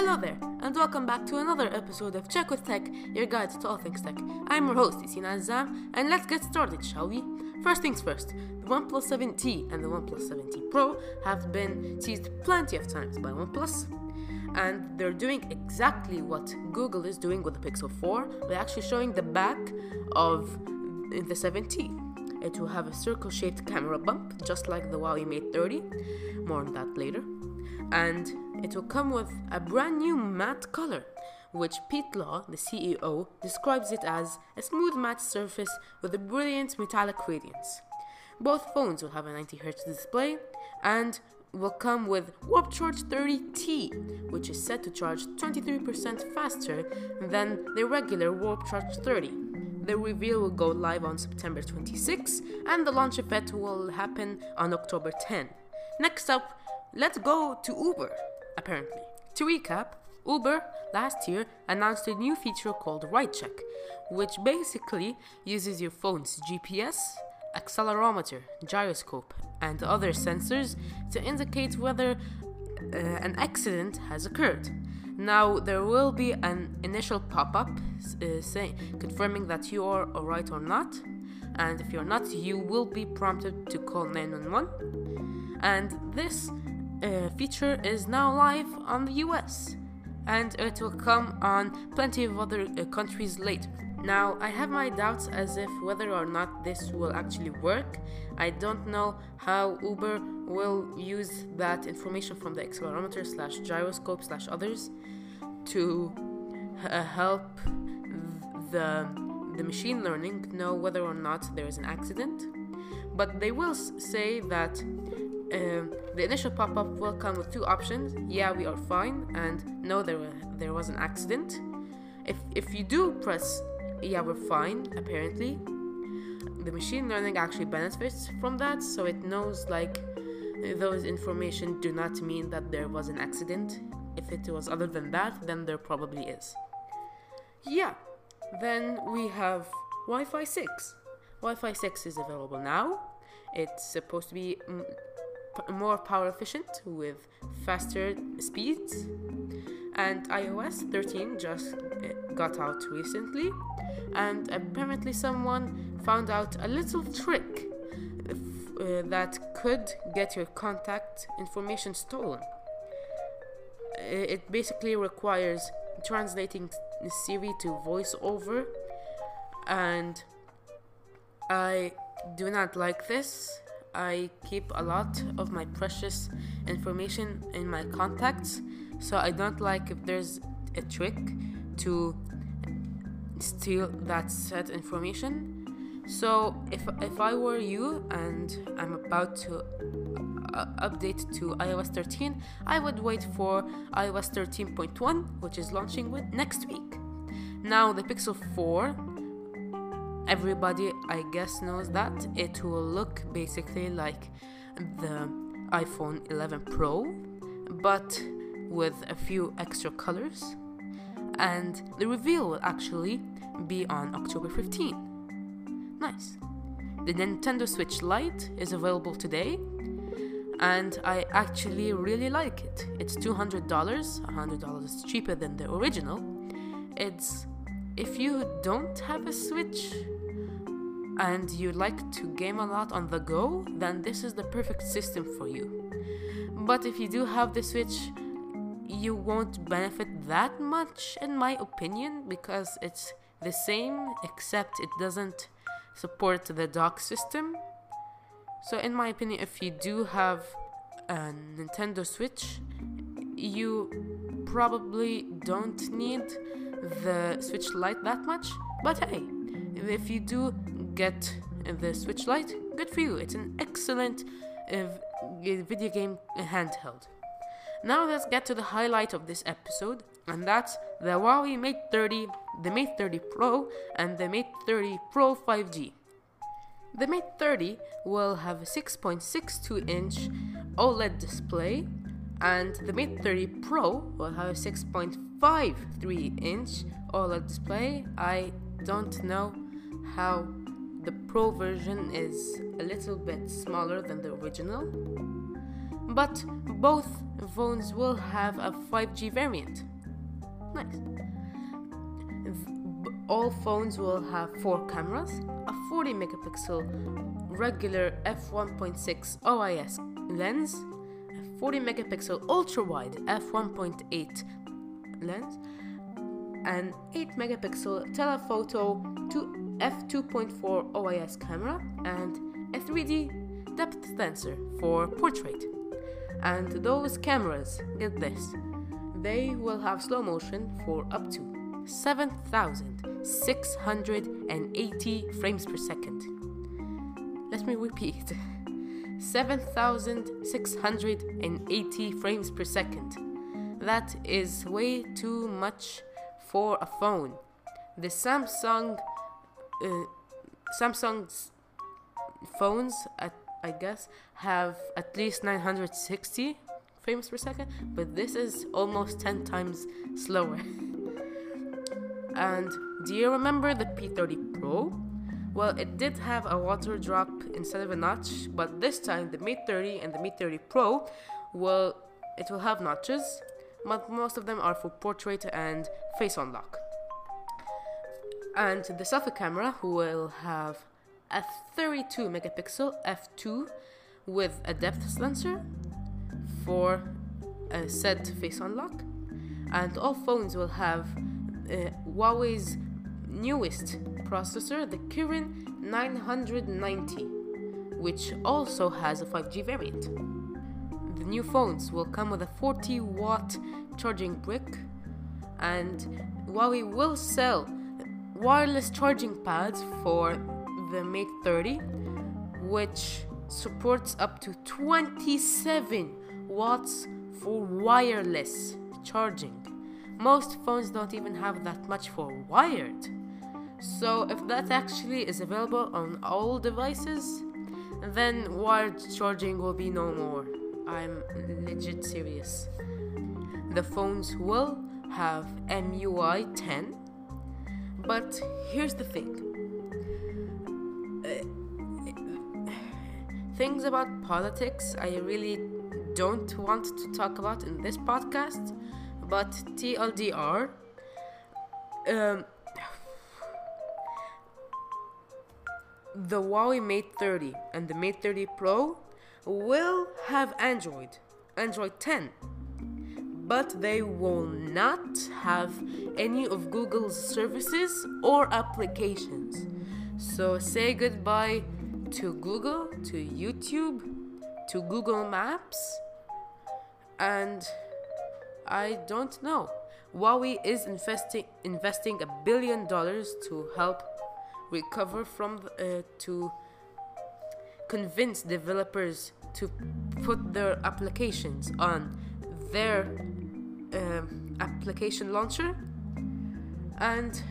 Hello there, and welcome back to another episode of Check with Tech, your guide to all things tech. I'm your host, Isina Azam, and let's get started, shall we? First things first, the OnePlus 7T and the OnePlus 7T Pro have been teased plenty of times by OnePlus, and they're doing exactly what Google is doing with the Pixel 4. They're actually showing the back of the 7T. It will have a circle shaped camera bump, just like the Huawei Mate 30. More on that later. And it will come with a brand new matte color, which Pete Lau, the CEO, describes it as a smooth matte surface with a brilliant metallic radiance. Both phones will have a 90Hz display and will come with Warp Charge 30T, which is set to charge 23% faster than the regular Warp Charge 30. The reveal will go live on September 26 and the launch event will happen on October 10. Next up, let's go to Uber, apparently. To recap, Uber last year announced a new feature called Ride Check, which basically uses your phone's GPS, accelerometer, gyroscope, and other sensors to indicate whether uh, an accident has occurred. Now there will be an initial pop-up uh, saying confirming that you are alright or not, and if you're not, you will be prompted to call 911. And this uh, feature is now live on the US, and it will come on plenty of other uh, countries later. Now, I have my doubts as if whether or not this will actually work. I don't know how Uber will use that information from the accelerometer slash gyroscope slash others to uh, help the the machine learning know whether or not there is an accident. But they will say that um, the initial pop-up will come with two options: yeah, we are fine, and no, there there was an accident. If if you do press yeah, we're fine, apparently. The machine learning actually benefits from that, so it knows like those information do not mean that there was an accident. If it was other than that, then there probably is. Yeah, then we have Wi Fi 6. Wi Fi 6 is available now. It's supposed to be mm, more power efficient with faster speeds. And iOS 13 just uh, got out recently, and apparently someone found out a little trick uh, that could get your contact information stolen. Uh, It basically requires translating Siri to voiceover, and I do not like this. I keep a lot of my precious information in my contacts, so I don't like if there's a trick to steal that said information. So if if I were you and I'm about to uh, update to iOS 13, I would wait for iOS 13.1, which is launching with next week. Now the Pixel 4 everybody i guess knows that it will look basically like the iphone 11 pro but with a few extra colors. And the reveal will actually be on october 15 nice. The nintendo switch lite is available today and i actually really like it. It's $200 $100 cheaper than the original. It's if you don't have a switch and you like to game a lot on the go, then this is the perfect system for you. But if you do have the Switch, you won't benefit that much, in my opinion, because it's the same except it doesn't support the dock system. So, in my opinion, if you do have a Nintendo Switch, you probably don't need the Switch Lite that much. But hey, if you do get the Switch Lite, good for you. It's an excellent uh, video game handheld. Now let's get to the highlight of this episode, and that's the Huawei Mate 30, the Mate 30 Pro, and the Mate 30 Pro 5G. The Mate 30 will have a 6.62 inch OLED display, and the Mate 30 Pro will have a 6.53 inch OLED display. I don't know how the Pro version is a little bit smaller than the original, but both phones will have a 5G variant. Nice. All phones will have four cameras, a 40 megapixel regular f1.6 OIS lens, a 40 megapixel ultra wide f1.8 lens, an 8 megapixel telephoto to f2.4 OIS camera, and a 3D depth sensor for portrait. And those cameras, get this, they will have slow motion for up to 7,680 frames per second. Let me repeat 7,680 frames per second. That is way too much for a phone. The Samsung uh, Samsung's phones, at, I guess, have at least 960 frames per second, but this is almost 10 times slower. And do you remember the P30 Pro? Well, it did have a water drop instead of a notch, but this time the Mate 30 and the Mate 30 Pro, well, it will have notches, but most of them are for portrait and face unlock. And the selfie camera will have a 32 megapixel f2 with a depth sensor for a set face unlock, and all phones will have uh, Huawei's newest processor, the Kirin 990, which also has a 5G variant. The new phones will come with a 40 watt charging brick, and Huawei will sell wireless charging pads for the Mate 30, which supports up to 27 watts for wireless charging. Most phones don't even have that much for wired. So if that actually is available on all devices, then wired charging will be no more. I'm legit serious. The phones will have EMUI 10, but here's the thing. Uh, things about politics I really don't want to talk about in this podcast but TLDR, um, the Huawei Mate 30 and the Mate 30 Pro will have Android, Android 10, but they will not have any of Google's services or applications. So say goodbye to Google, to YouTube, to Google Maps, and I don't know. Huawei is investing investing a billion dollars to help recover from uh, to convince developers to put their applications on their um, application launcher and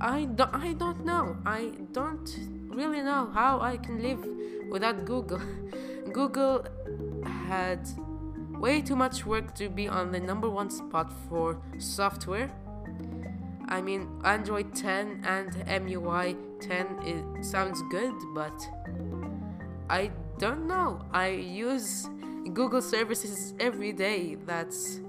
I don't, I don't know I don't really know how I can live without Google Google had way too much work to be on the number one spot for software. I mean, Android 10 and EMUI 10 it sounds good, but I don't know. I use Google services every day. That's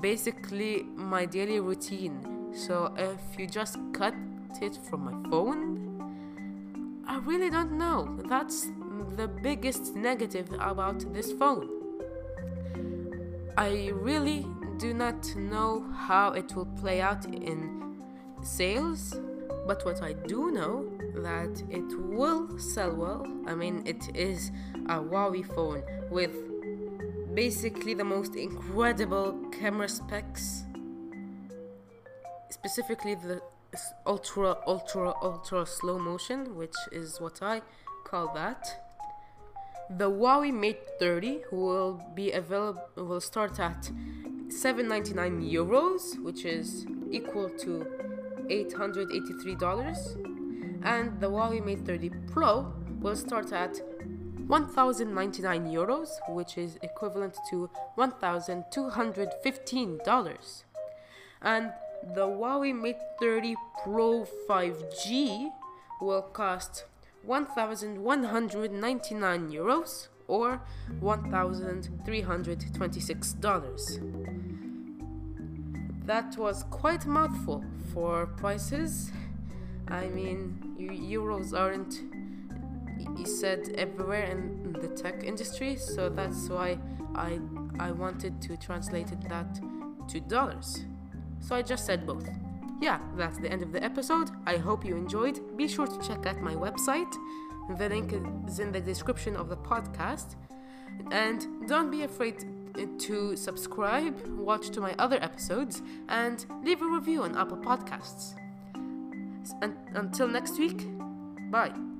basically my daily routine. So if you just cut it from my phone, I really don't know. That's the biggest negative about this phone. I really do not know how it will play out in sales, but what I do know that it will sell well. I mean, it is a Huawei phone with basically the most incredible camera specs, specifically the ultra ultra ultra slow motion, which is what I call that. The Huawei Mate 30 will be available will start at 799 euros, which is equal to $883, and the Huawei Mate 30 Pro will start at 1099 euros, which is equivalent to $1215. And the Huawei Mate 30 Pro 5G will cost 1199 euros or $1,326. That was quite a mouthful for prices. I mean, euros aren't you said everywhere in the tech industry, so that's why I I wanted to translate that to dollars. So I just said both. Yeah, that's the end of the episode. I hope you enjoyed. Be sure to check out my website. The link is in the description of the podcast. And don't be afraid to subscribe, watch to my other episodes, and leave a review on Apple Podcasts. And until next week, bye.